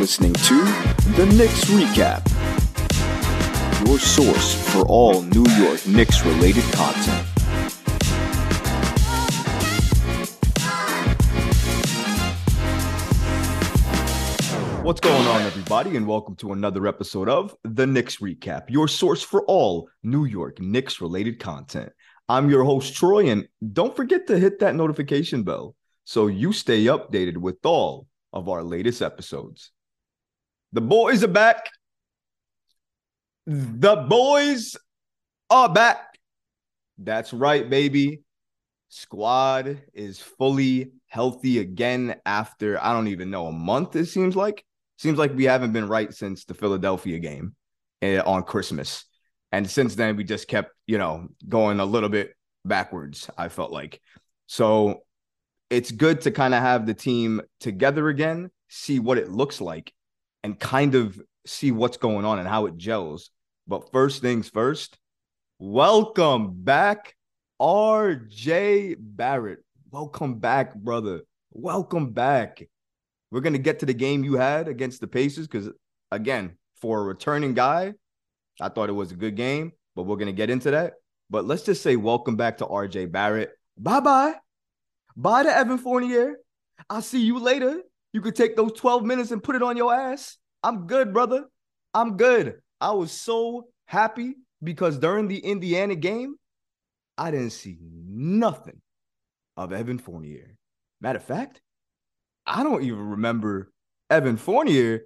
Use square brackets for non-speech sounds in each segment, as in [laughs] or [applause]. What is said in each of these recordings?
listening to the Knicks Recap, your source for all New York Knicks related content. What's going on, everybody, and welcome to another episode of the Knicks Recap, your source for all New York Knicks related content. I'm your host, Troy, and don't forget to hit that notification bell so you stay updated with all of our latest episodes. The boys are back. The boys are back. That's right, baby. Squad is fully healthy again after I don't even know a month, it seems like. Seems like we haven't been right since the Philadelphia game eh, on Christmas. And since then, we just kept, you know, going a little bit backwards, I felt like. So it's good to kind of have the team together again, see what it looks like, and kind of see what's going on and how it gels. But first things first, welcome back, RJ Barrett. Welcome back, brother. Welcome back. We're going to get to the game you had against the Pacers because, again, for a returning guy, I thought it was a good game, but we're going to get into that. But let's just say welcome back to RJ Barrett. Bye bye. Bye to Evan Fournier. I'll see you later. You could take those 12 minutes and put it on your ass. I'm good, brother. I'm good. I was so happy because during the Indiana game, I didn't see nothing of Evan Fournier. Matter of fact, I don't even remember Evan Fournier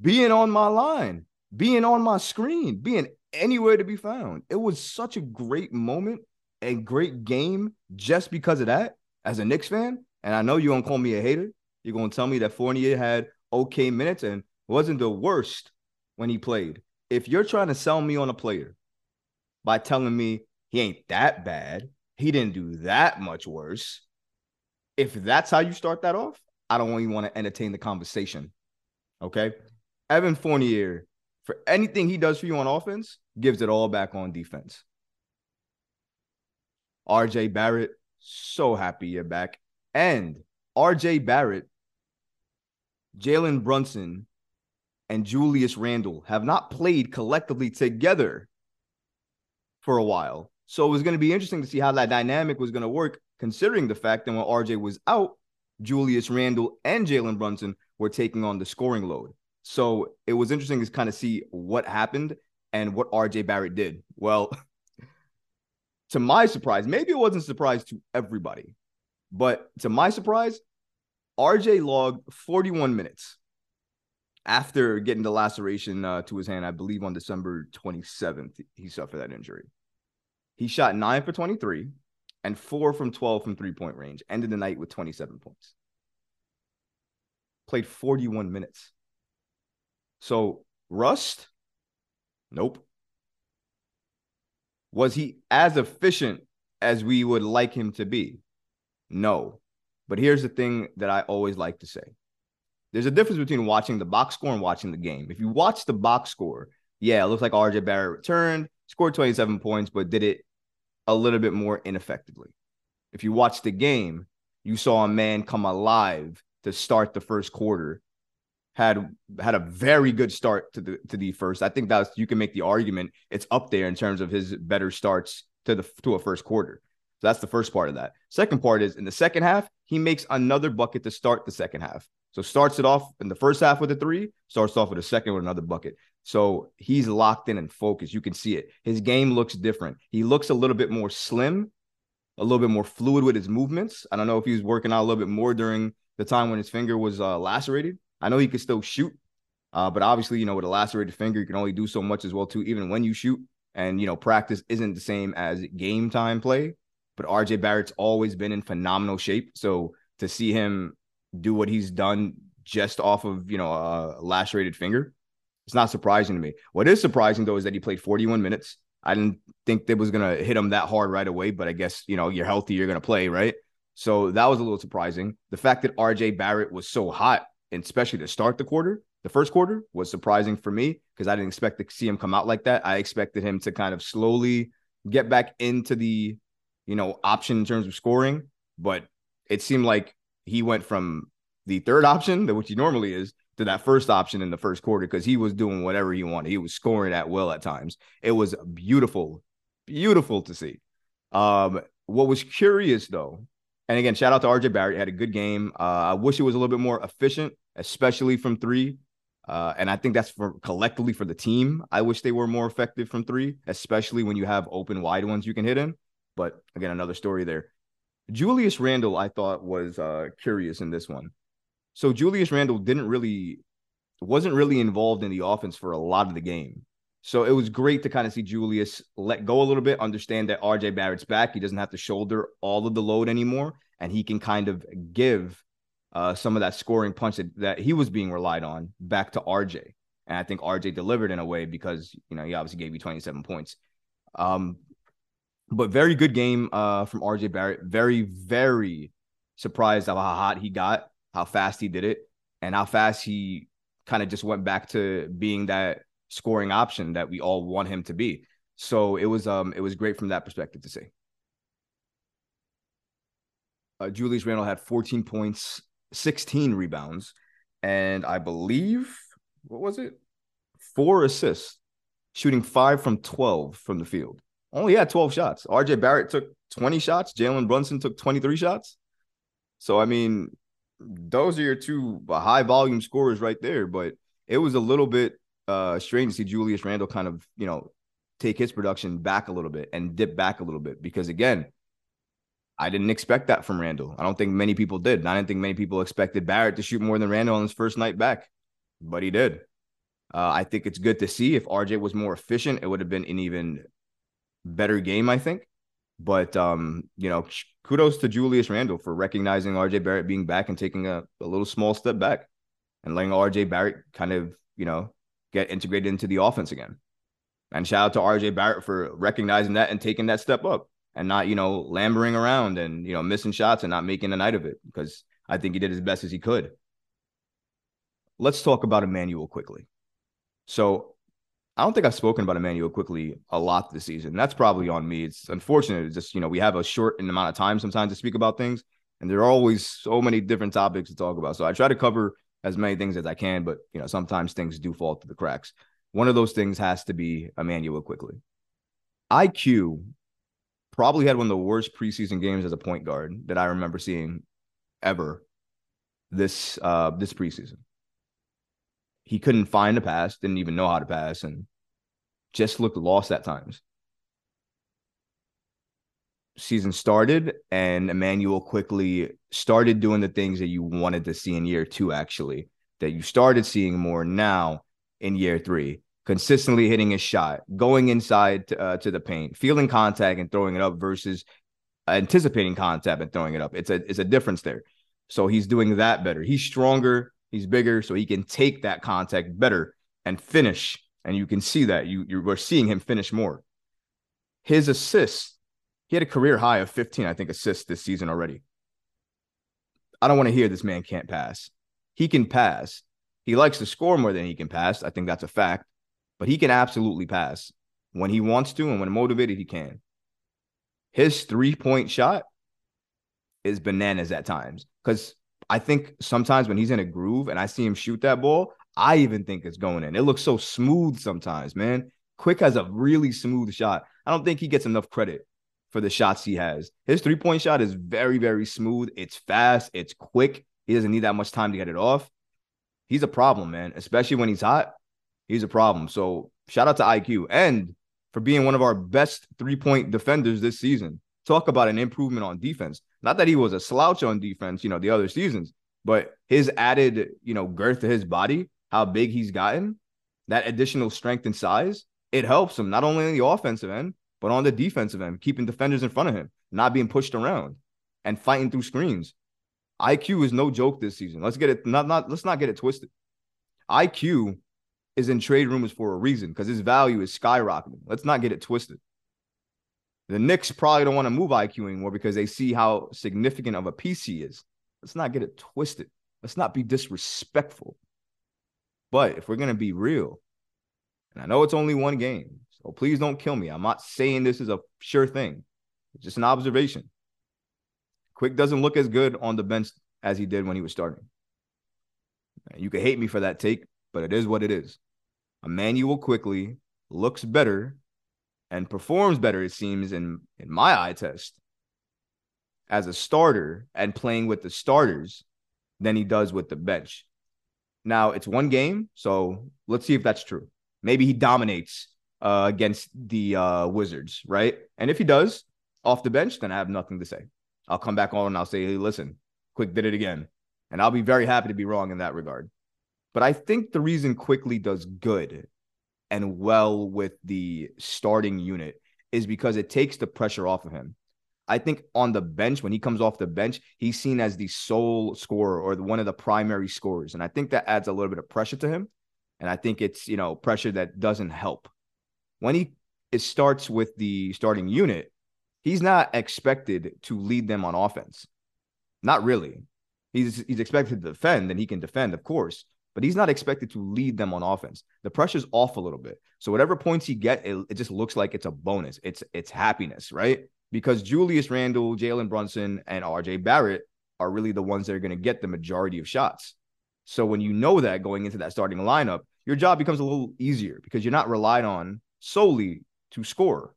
being on my line, being on my screen, being anywhere to be found. It was such a great moment and great game just because of that as a Knicks fan. And I know you're going to call me a hater. You're going to tell me that Fournier had okay minutes and wasn't the worst when he played. If you're trying to sell me on a player by telling me he ain't that bad, he didn't do that much worse. If that's how you start that off, I don't even want to entertain the conversation. Okay. Evan Fournier, for anything he does for you on offense, gives it all back on defense. RJ Barrett, so happy you're back. And RJ Barrett, Jalen Brunson, and Julius Randle have not played collectively together for a while. So it was going to be interesting to see how that dynamic was going to work, considering the fact that when RJ was out, Julius Randle and Jalen Brunson were taking on the scoring load. So it was interesting to kind of see what happened and what RJ Barrett did. Well, [laughs] to my surprise, maybe it wasn't a surprise to everybody, but to my surprise, RJ logged 41 minutes after getting the laceration uh, to his hand, I believe on December 27th, he suffered that injury. He shot nine for 23, and four from 12 from three point range. Ended the night with 27 points. Played 41 minutes. So, Rust? Nope. Was he as efficient as we would like him to be? No. But here's the thing that I always like to say there's a difference between watching the box score and watching the game. If you watch the box score, yeah, it looks like RJ Barrett returned, scored 27 points, but did it a little bit more ineffectively. If you watch the game, you saw a man come alive to start the first quarter. Had had a very good start to the to the first. I think that's you can make the argument it's up there in terms of his better starts to the to a first quarter. So that's the first part of that. Second part is in the second half, he makes another bucket to start the second half. So starts it off in the first half with a three, starts off with a second with another bucket. So he's locked in and focused. You can see it. His game looks different. He looks a little bit more slim, a little bit more fluid with his movements. I don't know if he was working out a little bit more during the time when his finger was uh, lacerated. I know he could still shoot, uh, but obviously, you know, with a lacerated finger, you can only do so much as well too, even when you shoot. And you know, practice isn't the same as game time play. But RJ Barrett's always been in phenomenal shape. So to see him do what he's done just off of you know a lacerated finger it's not surprising to me. What is surprising though is that he played 41 minutes. I didn't think that was gonna hit him that hard right away, but I guess you know you're healthy, you're gonna play, right? So that was a little surprising. The fact that RJ Barrett was so hot, and especially to start the quarter, the first quarter was surprising for me because I didn't expect to see him come out like that. I expected him to kind of slowly get back into the, you know, option in terms of scoring, but it seemed like he went from the third option, which he normally is, to that first option in the first quarter because he was doing whatever he wanted. He was scoring at will at times. It was beautiful, beautiful to see. Um, what was curious though, and again, shout out to RJ Barrett. He had a good game. Uh, I wish it was a little bit more efficient, especially from three. Uh, and I think that's for collectively for the team. I wish they were more effective from three, especially when you have open wide ones you can hit in. But again, another story there. Julius Randle, I thought was uh, curious in this one. So Julius Randle didn't really wasn't really involved in the offense for a lot of the game. So it was great to kind of see Julius let go a little bit, understand that RJ Barrett's back. He doesn't have to shoulder all of the load anymore, and he can kind of give uh, some of that scoring punch that, that he was being relied on back to RJ. And I think RJ delivered in a way because you know he obviously gave you 27 points. Um, but very good game uh, from RJ Barrett. Very, very surprised of how hot he got, how fast he did it, and how fast he kind of just went back to being that scoring option that we all want him to be. So it was um it was great from that perspective to see. Uh, Julius Randle had 14 points, 16 rebounds, and I believe what was it? Four assists, shooting five from 12 from the field. Only had 12 shots. RJ Barrett took 20 shots. Jalen Brunson took 23 shots. So I mean, those are your two high volume scorers right there. But it was a little bit uh strange to see Julius Randle kind of, you know, take his production back a little bit and dip back a little bit because again, I didn't expect that from Randle. I don't think many people did. I didn't think many people expected Barrett to shoot more than Randle on his first night back, but he did. Uh, I think it's good to see. If RJ was more efficient, it would have been an even better game, I think. But um, you know, kudos to Julius Randle for recognizing RJ Barrett being back and taking a, a little small step back and letting RJ Barrett kind of, you know, get integrated into the offense again. And shout out to RJ Barrett for recognizing that and taking that step up and not, you know, lambering around and, you know, missing shots and not making a night of it because I think he did as best as he could. Let's talk about Immanuel Quickley. So I don't think I've spoken about Immanuel Quickley a lot this season. That's probably on me. It's unfortunate. It's just, you know, we have a short amount of time sometimes to speak about things, and there are always so many different topics to talk about. So I try to cover as many things as I can, but, you know, sometimes things do fall through the cracks. One of those things has to be Immanuel Quickley. IQ probably had one of the worst preseason games as a point guard that I remember seeing ever this uh this preseason he couldn't find a pass, didn't even know how to pass, and just looked lost at times. Season started, and Immanuel Quickley started doing the things that you wanted to see in year two, actually, that you started seeing more now in year three. Consistently hitting his shot, going inside to, uh, to the paint, feeling contact and throwing it up versus anticipating contact and throwing it up. It's a it's a difference there. So he's doing that better. He's stronger. He's bigger, so he can take that contact better and finish. And you can see that you you are seeing him finish more. His assists, he had a career high of 15, I think, assists this season already. I don't want to hear this man can't pass. He can pass. He likes to score more than he can pass. I think that's a fact, but he can absolutely pass when he wants to and when motivated, he can. His three point shot is bananas at times because I think sometimes when he's in a groove and I see him shoot that ball, I even think it's going in. It looks so smooth sometimes, man. Quick has a really smooth shot. I don't think he gets enough credit for the shots he has. His three point shot is very, very smooth. It's fast, it's quick. He doesn't need that much time to get it off. He's a problem, man, especially when he's hot. He's a problem. So shout out to IQ and for being one of our best three point defenders this season. Talk about an improvement on defense. Not that he was a slouch on defense, you know, the other seasons, but his added, you know, girth to his body, how big he's gotten, that additional strength and size, it helps him not only on the offensive end, but on the defensive end, keeping defenders in front of him, not being pushed around and fighting through screens. IQ is no joke this season. Let's get it not not let's not get it twisted. IQ is in trade rumors for a reason because his value is skyrocketing. Let's not get it twisted. The Knicks probably don't want to move IQ anymore because they see how significant of a piece he is. Let's not get it twisted. Let's not be disrespectful. But if we're going to be real, and I know it's only one game, so please don't kill me. I'm not saying this is a sure thing, it's just an observation. Quick doesn't look as good on the bench as he did when he was starting. You can hate me for that take, but it is what it is. Immanuel Quickley looks better and performs better, it seems, in, in my eye test as a starter and playing with the starters than he does with the bench. Now it's one game, so let's see if that's true. Maybe he dominates uh, against the uh, Wizards, right? And if he does off the bench, then I have nothing to say. I'll come back on and I'll say, hey, listen, Quick did it again. And I'll be very happy to be wrong in that regard. But I think the reason Quickley does good and well with the starting unit is because it takes the pressure off of him. I think on the bench, when he comes off the bench, he's seen as the sole scorer or the, one of the primary scorers. And I think that adds a little bit of pressure to him. And I think it's, you know, pressure that doesn't help. When he it starts with the starting unit, he's not expected to lead them on offense. Not really. He's he's expected to defend, and he can defend, of course, but he's not expected to lead them on offense. The pressure's off a little bit. So whatever points he get, it, it just looks like it's a bonus. It's it's happiness, right? Because Julius Randle, Jalen Brunson, and RJ Barrett are really the ones that are going to get the majority of shots. So when you know that going into that starting lineup, your job becomes a little easier because you're not relied on solely to score.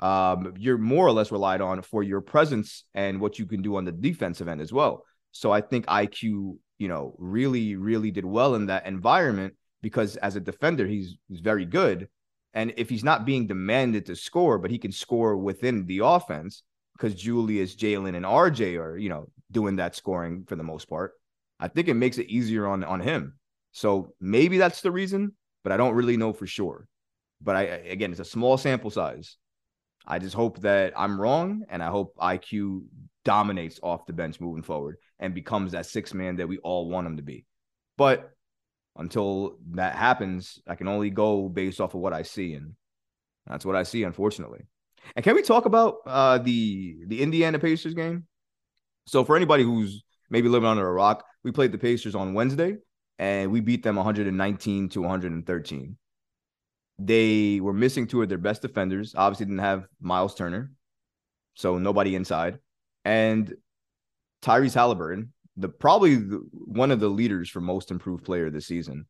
Um, you're more or less relied on for your presence and what you can do on the defensive end as well. So I think IQ, you know, really, really did well in that environment because as a defender, he's he's very good. And if he's not being demanded to score, but he can score within the offense because Julius, Jalen, and RJ are, you know, doing that scoring for the most part. I think it makes it easier on on him. So maybe that's the reason, but I don't really know for sure. But I again, it's a small sample size. I just hope that I'm wrong, and I hope IQ dominates off the bench moving forward and becomes that six man that we all want him to be. But until that happens, I can only go based off of what I see, and that's what I see, unfortunately. And can we talk about uh, the the Indiana Pacers game? So for anybody who's maybe living under a rock, we played the Pacers on Wednesday, and we beat them 119 to 113. They were missing two of their best defenders. Obviously, didn't have Miles Turner, so nobody inside. And Tyrese Halliburton, the probably the, one of the leaders for most improved player this season,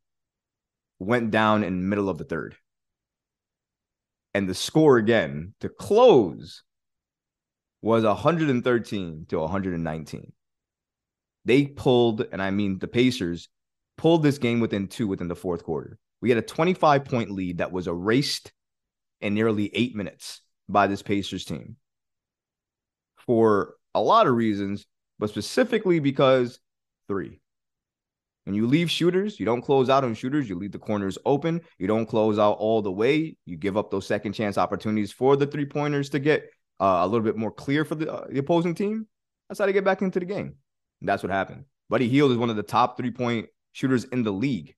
went down in middle of the third. And the score again to close was 113 to 119. They pulled, and I mean the Pacers pulled this game within two within the fourth quarter. We had a 25 point lead that was erased in nearly eight minutes by this Pacers team for a lot of reasons, but specifically because three. When you leave shooters, you don't close out on shooters. You leave the corners open. You don't close out all the way. You give up those second chance opportunities for the three pointers to get uh, a little bit more clear for the, uh, the opposing team. That's how they get back into the game. And that's what happened. Buddy Hield is one of the top three point shooters in the league,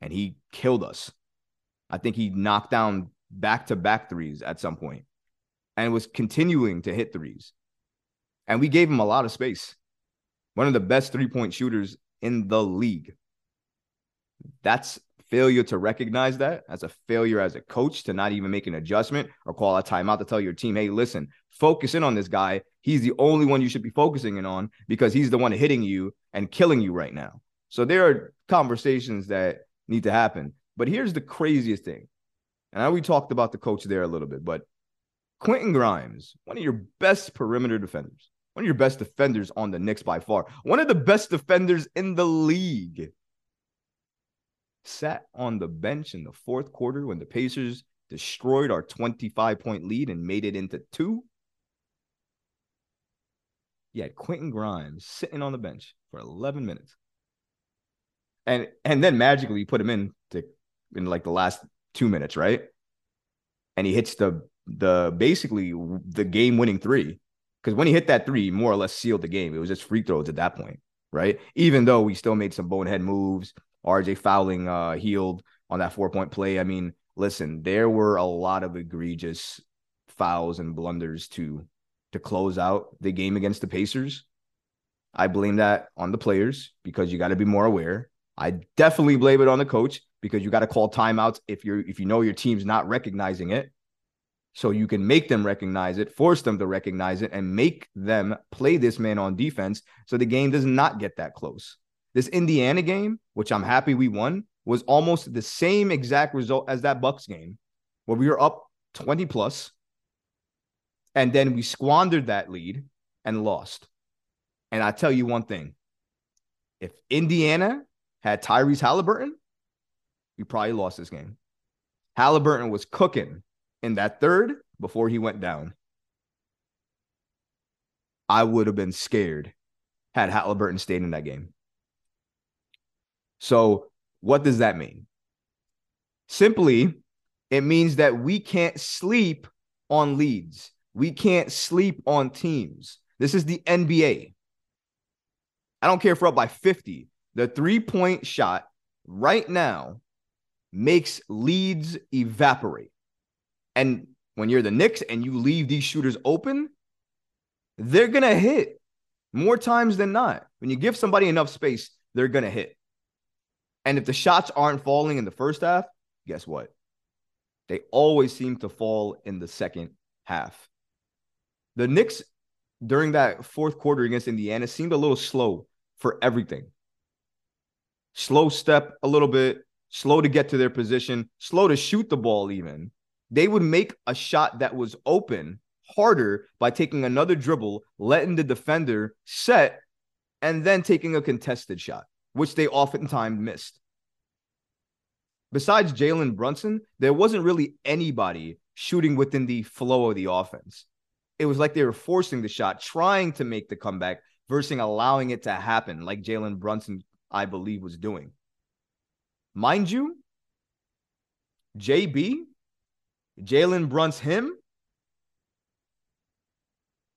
and he killed us. I think he knocked down back to back threes at some point and was continuing to hit threes and we gave him a lot of space. One of the best three point shooters in the league. That's failure to recognize that. That's a failure as a coach to not even make an adjustment or call a timeout to tell your team, hey, listen, focus in on this guy. He's the only one you should be focusing in on because he's the one hitting you and killing you right now. So there are conversations that need to happen. But here's the craziest thing. And I we talked about the coach there a little bit, but Quentin Grimes, one of your best perimeter defenders, one of your best defenders on the Knicks by far, one of the best defenders in the league, sat on the bench in the fourth quarter when the Pacers destroyed our 25 point lead and made it into two. You had Quentin Grimes sitting on the bench for 11 minutes. And and then magically put him in to in like the last two minutes, right? And he hits the the basically the game winning three because when he hit that three, more or less sealed the game. It was just free throws at that point, right? Even though we still made some bonehead moves, RJ fouling uh Hield on that four point play. I mean, listen, there were a lot of egregious fouls and blunders to to close out the game against the Pacers. I blame that on the players because you got to be more aware. I definitely blame it on the coach because you got to call timeouts if you're if you know your team's not recognizing it so you can make them recognize it, force them to recognize it, and make them play this man on defense so the game does not get that close. This Indiana game, which I'm happy we won, was almost the same exact result as that Bucks game, where we were up 20 plus, and then we squandered that lead and lost. And I tell you one thing: if Indiana had Tyrese Halliburton, we probably lost this game. Halliburton was cooking in that third before he went down. I would have been scared had Halliburton stayed in that game. So, what does that mean? Simply, it means that we can't sleep on leads. We can't sleep on teams. This is the NBA. I don't care if we're up by 50. The three point shot right now makes leads evaporate. And when you're the Knicks and you leave these shooters open, they're going to hit more times than not. When you give somebody enough space, they're going to hit. And if the shots aren't falling in the first half, guess what? They always seem to fall in the second half. The Knicks during that fourth quarter against Indiana seemed a little slow for everything. Slow step a little bit, slow to get to their position, slow to shoot the ball, even. They would make a shot that was open harder by taking another dribble, letting the defender set, and then taking a contested shot, which they oftentimes missed. Besides Jalen Brunson, there wasn't really anybody shooting within the flow of the offense. It was like they were forcing the shot, trying to make the comeback versus allowing it to happen, like Jalen Brunson, I believe, was doing. Mind you, JB, Jalen Brun's him.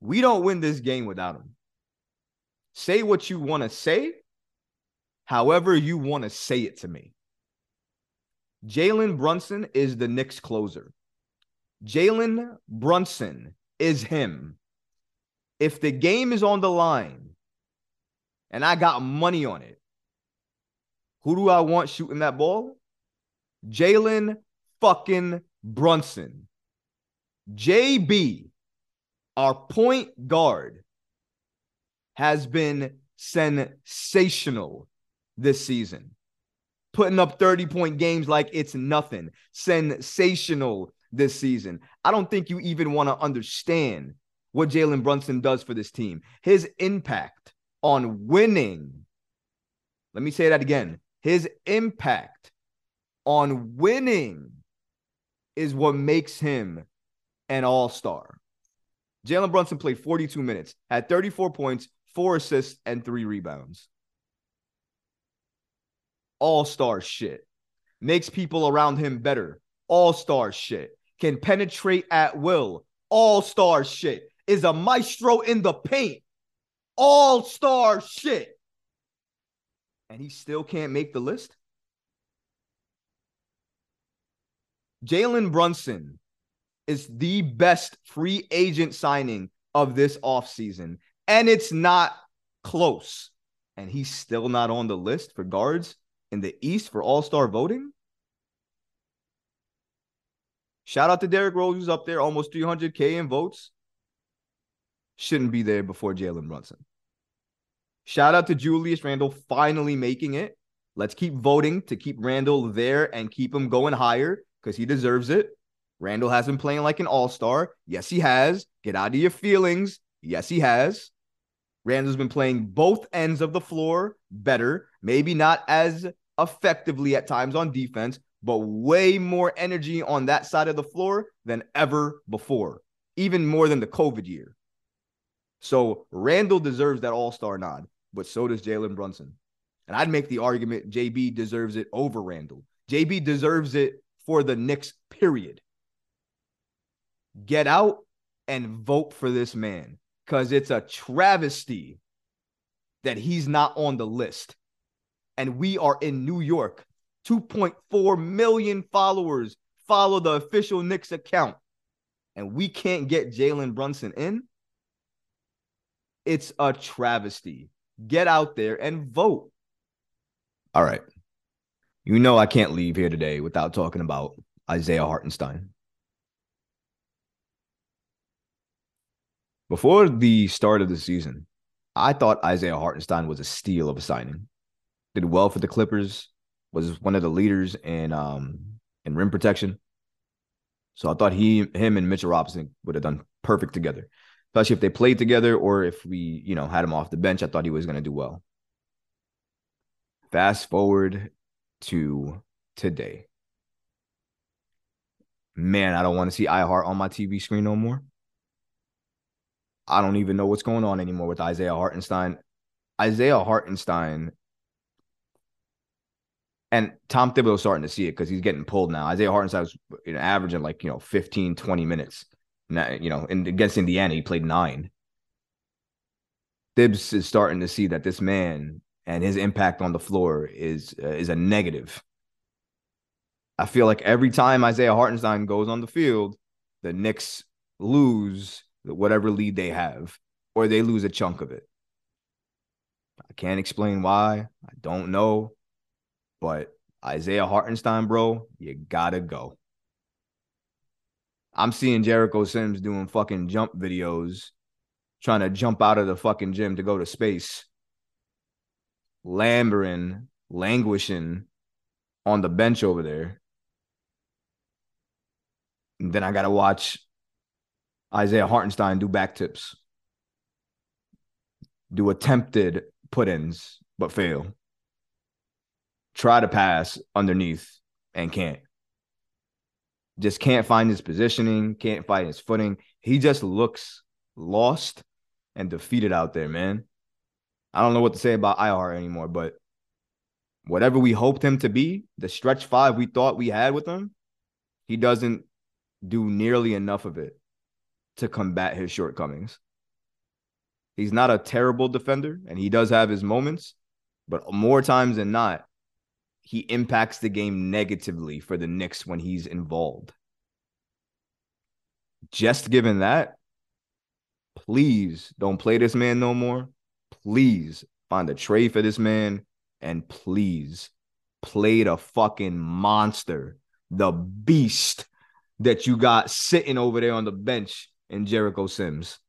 We don't win this game without him. Say what you want to say, however you want to say it to me. Jalen Brunson is the Knicks closer. Jalen Brunson is him. If the game is on the line and I got money on it, who do I want shooting that ball? Jalen fucking Brunson. JB, our point guard, has been sensational this season. Putting up 30 point games like it's nothing. Sensational this season. I don't think you even want to understand what Jalen Brunson does for this team. His impact on winning. Let me say that again his impact on winning is what makes him an all star. Jalen Brunson played 42 minutes, had 34 points, four assists, and three rebounds. All star shit. Makes people around him better. All star shit. Can penetrate at will. All star shit. Is a maestro in the paint. All star shit and he still can't make the list? Jalen Brunson is the best free agent signing of this offseason, and it's not close. And he's still not on the list for guards in the East for All Star voting. Shout out to Derrick Rose, who's up there, almost 300K in votes. Shouldn't be there before Jalen Brunson. Shout out to Julius Randle finally making it. Let's keep voting to keep Randle there and keep him going higher because he deserves it. Randle has been playing like an all star. Yes, he has. Get out of your feelings. Yes, he has. Randle's been playing both ends of the floor better, maybe not as effectively at times on defense, but way more energy on that side of the floor than ever before, even more than the COVID year. So Randle deserves that all star nod but so does Jalen Brunson. And I'd make the argument JB deserves it over Randle. JB deserves it for the Knicks, period. Get out and vote for this man because it's a travesty that he's not on the list. And we are in New York. 2.4 million followers follow the official Knicks account. And we can't get Jalen Brunson in. It's a travesty get out there and vote. All right. You know, I can't leave here today without talking about Isaiah Hartenstein. Before the start of the season, I thought Isaiah Hartenstein was a steal of a signing. did well for the Clippers, was one of the leaders in um in rim protection. So I thought he, him, and Mitchell Robinson would have done perfect together, especially if they played together or if we, you know, had him off the bench. I thought he was going to do well. Fast forward to today. Man, I don't want to see iHeart on my TV screen no more. I don't even know what's going on anymore with Isaiah Hartenstein. Isaiah Hartenstein and Tom Thibodeau's starting to see it because he's getting pulled now. Isaiah Hartenstein was you know, averaging like, you know, 15, 20 minutes. Now, you know, and against Indiana, he played nine. Thibs is starting to see that this man and his impact on the floor is uh, is a negative. I feel like every time Isaiah Hartenstein goes on the field, the Knicks lose whatever lead they have, or they lose a chunk of it. I can't explain why. I don't know. But Isaiah Hartenstein, bro, you gotta go. I'm seeing Jericho Sims doing fucking jump videos, trying to jump out of the fucking gym to go to space. Lambering, languishing on the bench over there. And then I gotta watch Isaiah Hartenstein do back tips, do attempted put ins, but fail. Try to pass underneath and can't. Just can't find his positioning, can't find his footing. He just looks lost and defeated out there, man. I don't know what to say about IR anymore, but whatever we hoped him to be, the stretch five we thought we had with him, he doesn't do nearly enough of it to combat his shortcomings. He's not a terrible defender, and he does have his moments, but more times than not, he impacts the game negatively for the Knicks when he's involved. Just given that, please don't play this man no more. Please find a trade for this man and please play the fucking monster, the beast that you got sitting over there on the bench in Jericho Sims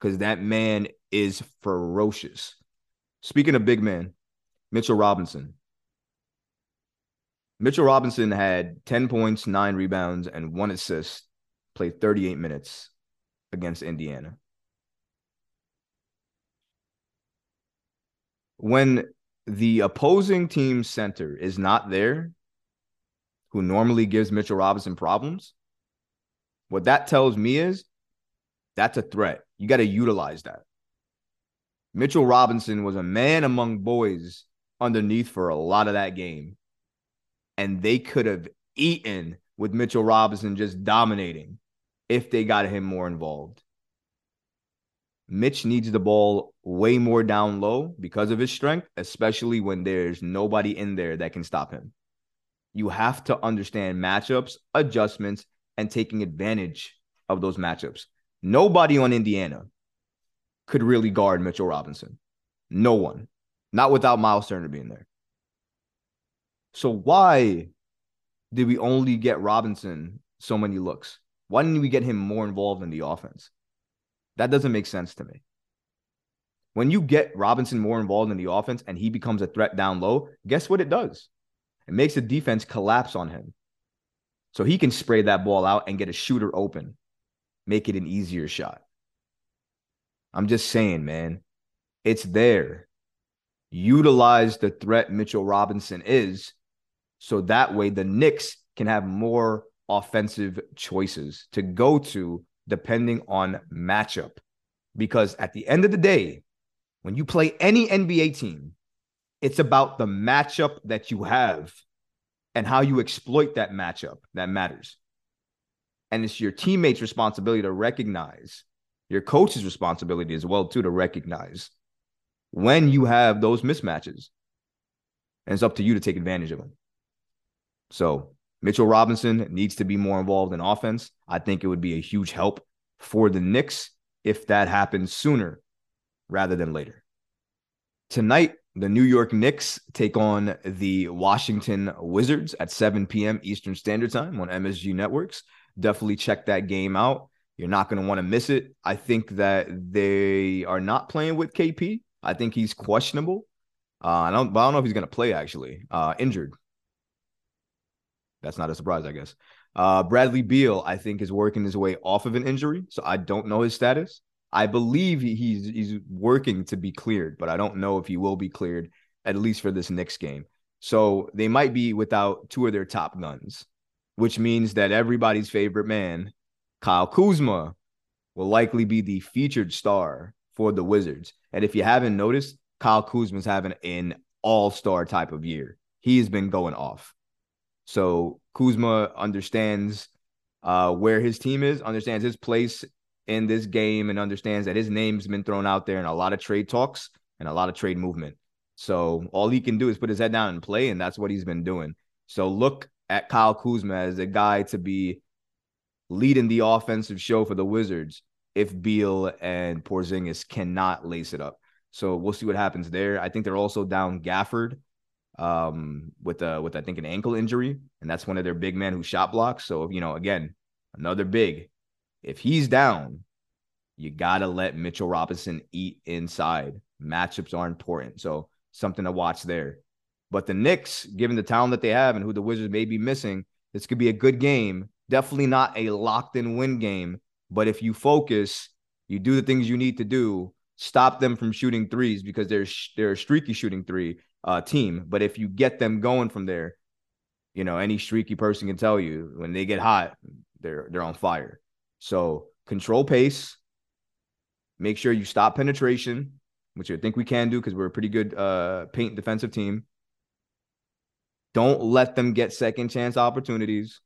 because that man is ferocious. Speaking of big man, Mitchell Robinson. Mitchell Robinson had 10 points, nine rebounds, and one assist, played 38 minutes against Indiana. When the opposing team center is not there, who normally gives Mitchell Robinson problems, what that tells me is that's a threat. You got to utilize that. Mitchell Robinson was a man among boys underneath for a lot of that game. And they could have eaten with Mitchell Robinson just dominating if they got him more involved. Mitch needs the ball way more down low because of his strength, especially when there's nobody in there that can stop him. You have to understand matchups, adjustments, and taking advantage of those matchups. Nobody on Indiana could really guard Mitchell Robinson. No one. Not without Miles Turner being there. So why did we only get Robinson so many looks? Why didn't we get him more involved in the offense? That doesn't make sense to me. When you get Robinson more involved in the offense and he becomes a threat down low, guess what it does? It makes the defense collapse on him. So he can spray that ball out and get a shooter open make it an easier shot. I'm just saying, man, it's there. Utilize the threat Mitchell Robinson is so that way the Knicks can have more offensive choices to go to depending on matchup. Because at the end of the day, when you play any NBA team, it's about the matchup that you have and how you exploit that matchup that matters. And it's your teammates' responsibility to recognize, your coach's responsibility as well, too, to recognize when you have those mismatches. And it's up to you to take advantage of them. So Mitchell Robinson needs to be more involved in offense. I think it would be a huge help for the Knicks if that happens sooner rather than later. Tonight, the New York Knicks take on the Washington Wizards at 7 p.m. Eastern Standard Time on MSG Networks definitely check that game out. You're not going to want to miss it. I think that they are not playing with KP. I think he's questionable. Uh, I don't, I don't know if he's gonna play actually. Uh, injured. That's not a surprise, I guess. Uh, Bradley Beal, I think, is working his way off of an injury, so I don't know his status. I believe he's he's working to be cleared, but I don't know if he will be cleared at least for this next game. So they might be without two of their top guns, which means that everybody's favorite man, Kyle Kuzma, will likely be the featured star for the Wizards. And if you haven't noticed, Kyle Kuzma's having an all-star type of year. He has been going off. So Kuzma understands uh, where his team is, understands his place in this game, and understands that his name's been thrown out there in a lot of trade talks and a lot of trade movement. So all he can do is put his head down and play, and that's what he's been doing. So look at Kyle Kuzma as a guy to be leading the offensive show for the Wizards if Beal and Porzingis cannot lace it up. So we'll see what happens there. I think they're also down Gafford um, with a with I think an ankle injury, and that's one of their big men who shot blocks. So you know, again, another big. If he's down, you gotta let Mitchell Robinson eat inside. Matchups are important, so something to watch there. But the Knicks, given the talent that they have and who the Wizards may be missing, this could be a good game. Definitely not a locked in win game, but if you focus, you do the things you need to do, stop them from shooting threes because they're they're streaky shooting three uh, team. But if you get them going from there, you know any streaky person can tell you when they get hot, they're they're on fire. So control pace. Make sure you stop penetration, which I think we can do because we're a pretty good uh, paint defensive team. Don't let them get second chance opportunities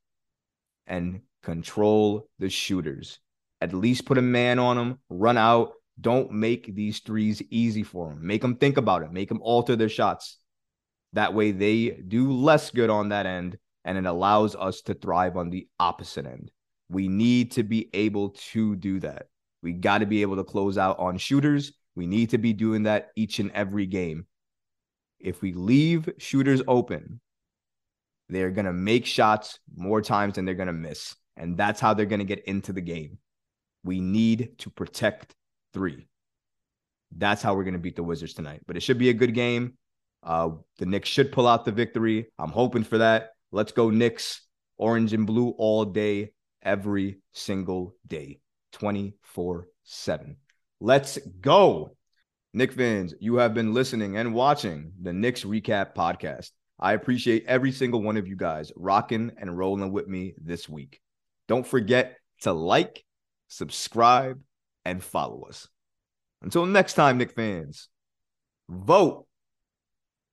and control the shooters. At least put a man on them, run out. Don't make these threes easy for them. Make them think about it. Make them alter their shots. That way they do less good on that end and it allows us to thrive on the opposite end. We need to be able to do that. We got to be able to close out on shooters. We need to be doing that each and every game. If we leave shooters open, they're going to make shots more times than they're going to miss. And that's how they're going to get into the game. We need to protect three. That's how we're going to beat the Wizards tonight. But it should be a good game. Uh, the Knicks should pull out the victory. I'm hoping for that. Let's go, Knicks. Orange and blue all day, every single day, 24 7. Let's go. Knick fans, you have been listening and watching the Knicks Recap Podcast. I appreciate every single one of you guys rocking and rolling with me this week. Don't forget to like, subscribe, and follow us. Until next time, Knick fans, vote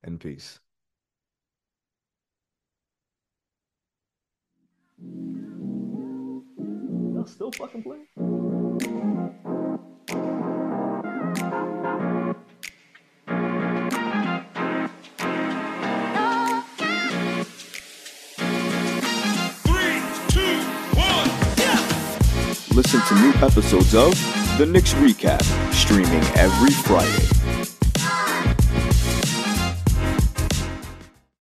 and peace. Y'all still fucking playing? Listen to new episodes of The Knicks Recap, streaming every Friday.